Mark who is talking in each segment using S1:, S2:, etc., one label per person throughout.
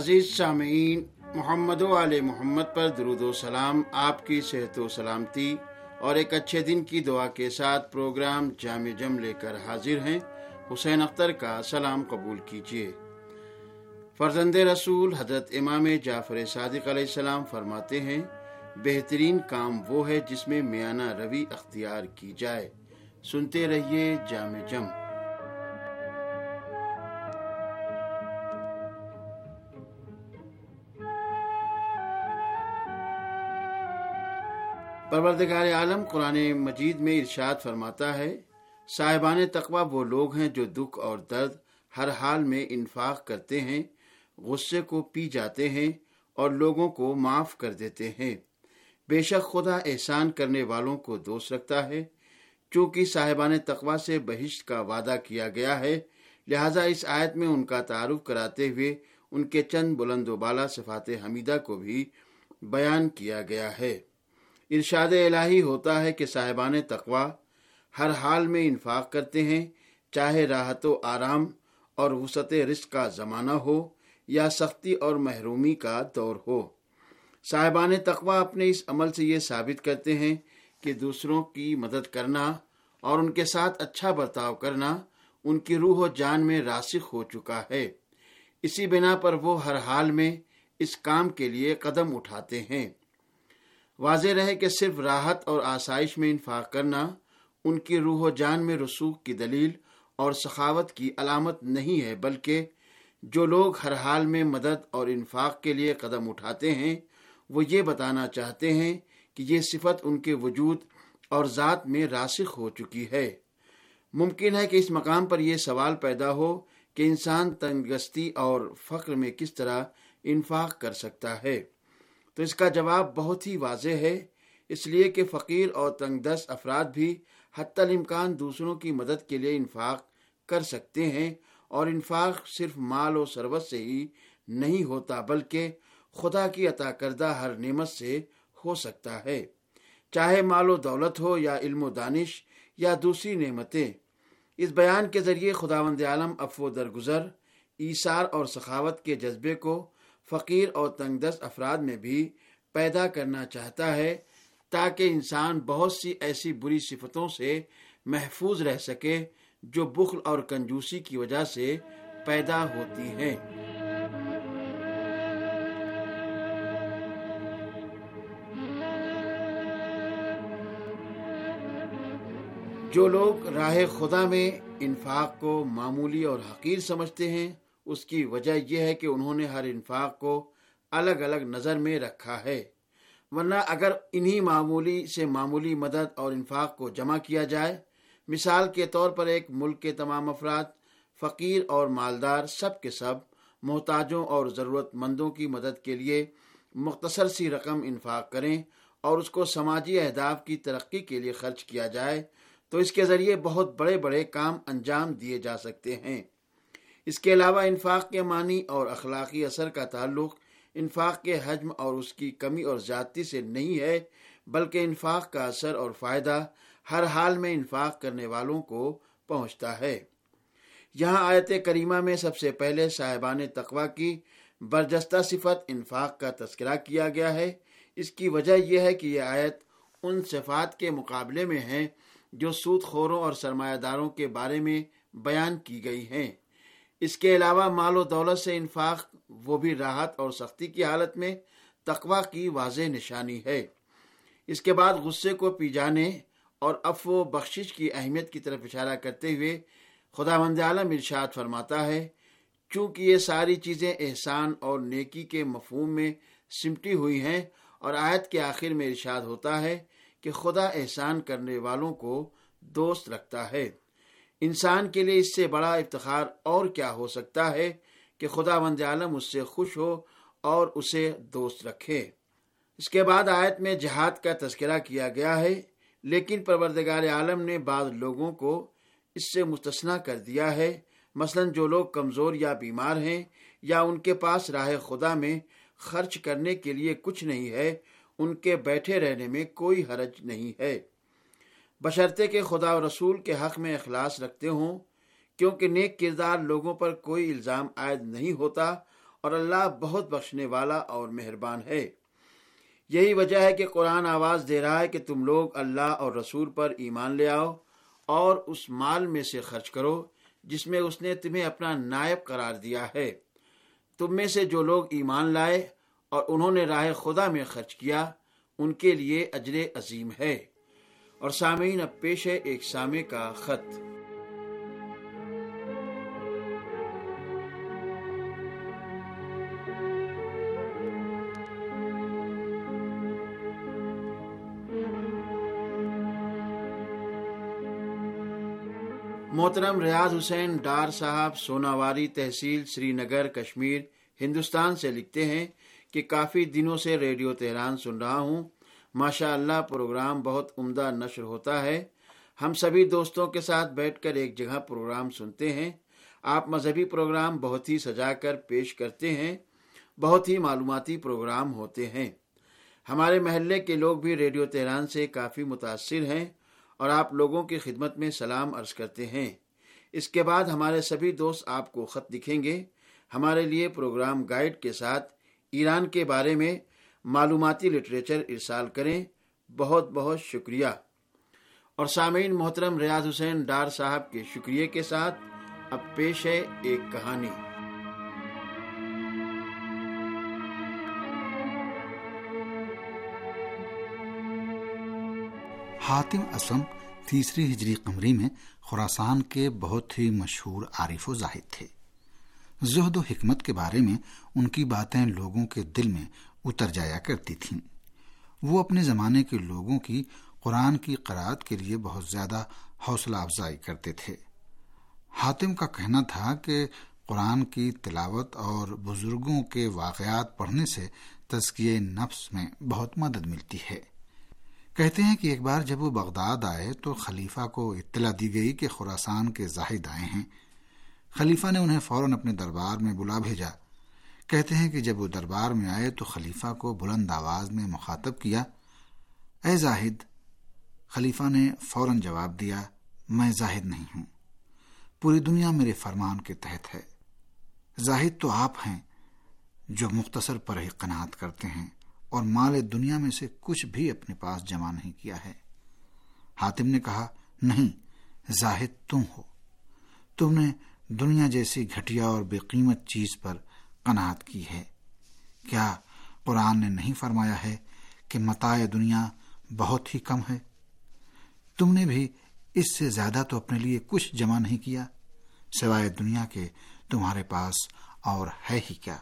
S1: عزیز سامعین، محمد و علیہ محمد پر درود و سلام، آپ کی صحت و سلامتی اور ایک اچھے دن کی دعا کے ساتھ پروگرام جامع جم لے کر حاضر ہیں۔ حسین اختر کا سلام قبول کیجیے۔ فرزند رسول حضرت امام جعفر صادق علیہ السلام فرماتے ہیں، بہترین کام وہ ہے جس میں میانہ روی اختیار کی جائے۔ سنتے رہیے جامع جم۔ پروردگار عالم قرآن مجید میں ارشاد فرماتا ہے، صاحبان تقوی وہ لوگ ہیں جو دکھ اور درد ہر حال میں انفاق کرتے ہیں، غصے کو پی جاتے ہیں اور لوگوں کو معاف کر دیتے ہیں۔ بے شک خدا احسان کرنے والوں کو دوست رکھتا ہے۔ چونکہ صاحبان تقوی سے بہشت کا وعدہ کیا گیا ہے، لہذا اس آیت میں ان کا تعارف کراتے ہوئے ان کے چند بلند و بالا صفات حمیدہ کو بھی بیان کیا گیا ہے۔ ارشاد الہی ہوتا ہے کہ صاحبان تقوا ہر حال میں انفاق کرتے ہیں، چاہے راحت و آرام اور وسط رزق کا زمانہ ہو یا سختی اور محرومی کا دور ہو۔ صاحبان تقوا اپنے اس عمل سے یہ ثابت کرتے ہیں کہ دوسروں کی مدد کرنا اور ان کے ساتھ اچھا برتاؤ کرنا ان کی روح و جان میں راسخ ہو چکا ہے۔ اسی بنا پر وہ ہر حال میں اس کام کے لیے قدم اٹھاتے ہیں۔ واضح رہے کہ صرف راحت اور آسائش میں انفاق کرنا، ان کی روح و جان میں رسوخ کی دلیل اور سخاوت کی علامت نہیں ہے، بلکہ جو لوگ ہر حال میں مدد اور انفاق کے لیے قدم اٹھاتے ہیں، وہ یہ بتانا چاہتے ہیں کہ یہ صفت ان کے وجود اور ذات میں راسخ ہو چکی ہے۔ ممکن ہے کہ اس مقام پر یہ سوال پیدا ہو کہ انسان تنگستی اور فخر میں کس طرح انفاق کر سکتا ہے۔ تو اس کا جواب بہت ہی واضح ہے۔ اس لیے کہ فقیر اور تنگ دست افراد بھی حتی الامکان دوسروں کی مدد کے لیے انفاق کر سکتے ہیں اور انفاق صرف مال و سروت سے ہی نہیں ہوتا، بلکہ خدا کی عطا کردہ ہر نعمت سے ہو سکتا ہے۔ چاہے مال و دولت ہو یا علم و دانش یا دوسری نعمتیں، اس بیان کے ذریعے خداوند عالم افو درگزر، ایثار اور سخاوت کے جذبے کو فقیر اور تنگ دست افراد میں بھی پیدا کرنا چاہتا ہے تاکہ انسان بہت سی ایسی بری صفتوں سے محفوظ رہ سکے جو بخل اور کنجوسی کی وجہ سے پیدا ہوتی ہیں۔ جو لوگ راہ خدا میں انفاق کو معمولی اور حقیر سمجھتے ہیں اس کی وجہ یہ ہے کہ انہوں نے ہر انفاق کو الگ الگ نظر میں رکھا ہے۔ ورنہ اگر انہی معمولی سے معمولی مدد اور انفاق کو جمع کیا جائے، مثال کے طور پر ایک ملک کے تمام افراد، فقیر اور مالدار سب کے سب محتاجوں اور ضرورت مندوں کی مدد کے لیے مختصر سی رقم انفاق کریں اور اس کو سماجی اہداف کی ترقی کے لیے خرچ کیا جائے، تو اس کے ذریعے بہت بڑے بڑے کام انجام دیے جا سکتے ہیں۔ اس کے علاوہ انفاق کے معنی اور اخلاقی اثر کا تعلق انفاق کے حجم اور اس کی کمی اور زیادتی سے نہیں ہے، بلکہ انفاق کا اثر اور فائدہ ہر حال میں انفاق کرنے والوں کو پہنچتا ہے۔ یہاں آیت کریمہ میں سب سے پہلے صاحبان تقوا کی برجستہ صفت انفاق کا تذکرہ کیا گیا ہے۔ اس کی وجہ یہ ہے کہ یہ آیت ان صفات کے مقابلے میں ہے جو سود خوروں اور سرمایہ داروں کے بارے میں بیان کی گئی ہیں۔ اس کے علاوہ مال و دولت سے انفاق، وہ بھی راحت اور سختی کی حالت میں تقوا کی واضح نشانی ہے۔ اس کے بعد غصے کو پی جانے اور اف و بخشش کی اہمیت کی طرف اشارہ کرتے ہوئے خدا مند عالم ارشاد فرماتا ہے، چونکہ یہ ساری چیزیں احسان اور نیکی کے مفہوم میں سمٹی ہوئی ہیں اور آیت کے آخر میں ارشاد ہوتا ہے کہ خدا احسان کرنے والوں کو دوست رکھتا ہے۔ انسان کے لیے اس سے بڑا افتخار اور کیا ہو سکتا ہے کہ خدا وند عالم اس سے خوش ہو اور اسے دوست رکھے۔ اس کے بعد آیت میں جہاد کا تذکرہ کیا گیا ہے، لیکن پروردگار عالم نے بعض لوگوں کو اس سے مستثنا کر دیا ہے۔ مثلا جو لوگ کمزور یا بیمار ہیں یا ان کے پاس راہ خدا میں خرچ کرنے کے لیے کچھ نہیں ہے، ان کے بیٹھے رہنے میں کوئی حرج نہیں ہے۔ بشرطے کے خدا و رسول کے حق میں اخلاص رکھتے ہوں، کیونکہ نیک کردار لوگوں پر کوئی الزام عائد نہیں ہوتا اور اللہ بہت بخشنے والا اور مہربان ہے۔ یہی وجہ ہے کہ قرآن آواز دے رہا ہے کہ تم لوگ اللہ اور رسول پر ایمان لے آؤ اور اس مال میں سے خرچ کرو جس میں اس نے تمہیں اپنا نائب قرار دیا ہے۔ تم میں سے جو لوگ ایمان لائے اور انہوں نے راہ خدا میں خرچ کیا، ان کے لیے اجر عظیم ہے۔ اور سامعین، اب پیش ہے ایک سامع کا خط۔ محترم ریاض حسین ڈار صاحب، سوناواری تحصیل سری نگر کشمیر، ہندوستان سے لکھتے ہیں کہ کافی دنوں سے ریڈیو تہران سن رہا ہوں۔ ماشاء اللہ پروگرام بہت عمدہ نشر ہوتا ہے۔ ہم سبھی دوستوں کے ساتھ بیٹھ کر ایک جگہ پروگرام سنتے ہیں۔ آپ مذہبی پروگرام بہت ہی سجا کر پیش کرتے ہیں۔ بہت ہی معلوماتی پروگرام ہوتے ہیں۔ ہمارے محلے کے لوگ بھی ریڈیو تہران سے کافی متاثر ہیں اور آپ لوگوں کی خدمت میں سلام عرض کرتے ہیں۔ اس کے بعد ہمارے سبھی دوست آپ کو خط لکھیں گے۔ ہمارے لیے پروگرام گائیڈ کے ساتھ ایران کے بارے میں معلوماتی لٹریچر ارسال کریں۔ بہت بہت شکریہ۔ اور سامعین محترم ریاض حسین ڈار صاحب کے شکریہ کے ساتھ اب پیش ہے ایک کہانی۔
S2: حاتم اسم تیسری ہجری قمری میں خوراسان کے بہت ہی مشہور عارف و زاہد تھے۔ زہد و حکمت کے بارے میں ان کی باتیں لوگوں کے دل میں اتر جایا کرتی تھیں۔ وہ اپنے زمانے کے لوگوں کی قرآن کی قرآد کے لیے بہت زیادہ حوصلہ افزائی کرتے تھے۔ حاتم کا کہنا تھا کہ قرآن کی تلاوت اور بزرگوں کے واقعات پڑھنے سے تزکیے نفس میں بہت مدد ملتی ہے۔ کہتے ہیں کہ ایک بار جب وہ بغداد آئے تو خلیفہ کو اطلاع دی گئی کہ خوراسان کے زاہد آئے ہیں۔ خلیفہ نے انہیں فوراً اپنے دربار میں بلا بھیجا۔ کہتے ہیں کہ جب وہ دربار میں آئے تو خلیفہ کو بلند آواز میں مخاطب کیا، اے زاہد، خلیفہ نے فوراً جواب دیا، میں زاہد نہیں ہوں۔ پوری دنیا میرے فرمان کے تحت ہے۔ زاہد تو آپ ہیں جو مختصر پر ہی قناعت کرتے ہیں اور مال دنیا میں سے کچھ بھی اپنے پاس جمع نہیں کیا ہے۔ حاتم نے کہا، نہیں، زاہد تم ہو۔ تم نے دنیا جیسی گھٹیا اور بے قیمت چیز پر قناعت کی ہے۔ کیا قرآن نے نہیں فرمایا ہے کہ متاع دنیا بہت ہی کم ہے؟ تم نے بھی اس سے زیادہ تو اپنے لیے کچھ جمع نہیں کیا، سوائے دنیا کے تمہارے پاس اور ہے ہی کیا۔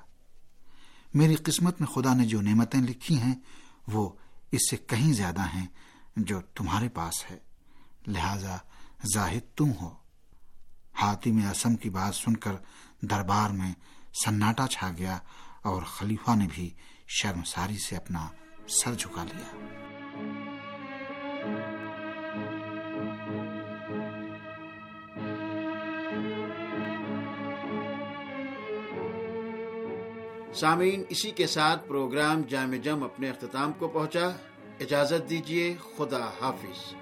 S2: میری قسمت میں خدا نے جو نعمتیں لکھی ہیں، وہ اس سے کہیں زیادہ ہیں جو تمہارے پاس ہے۔ لہذا زاہد تم ہو۔ ہاتھی میں اسم کی بات سن کر دربار میں سناٹا چھا گیا اور خلیفہ نے بھی شرم ساری سے اپنا سر جھکا لیا۔
S1: سامعین، اسی کے ساتھ پروگرام جامع جم اپنے اختتام کو پہنچا۔ اجازت دیجیے خدا حافظ۔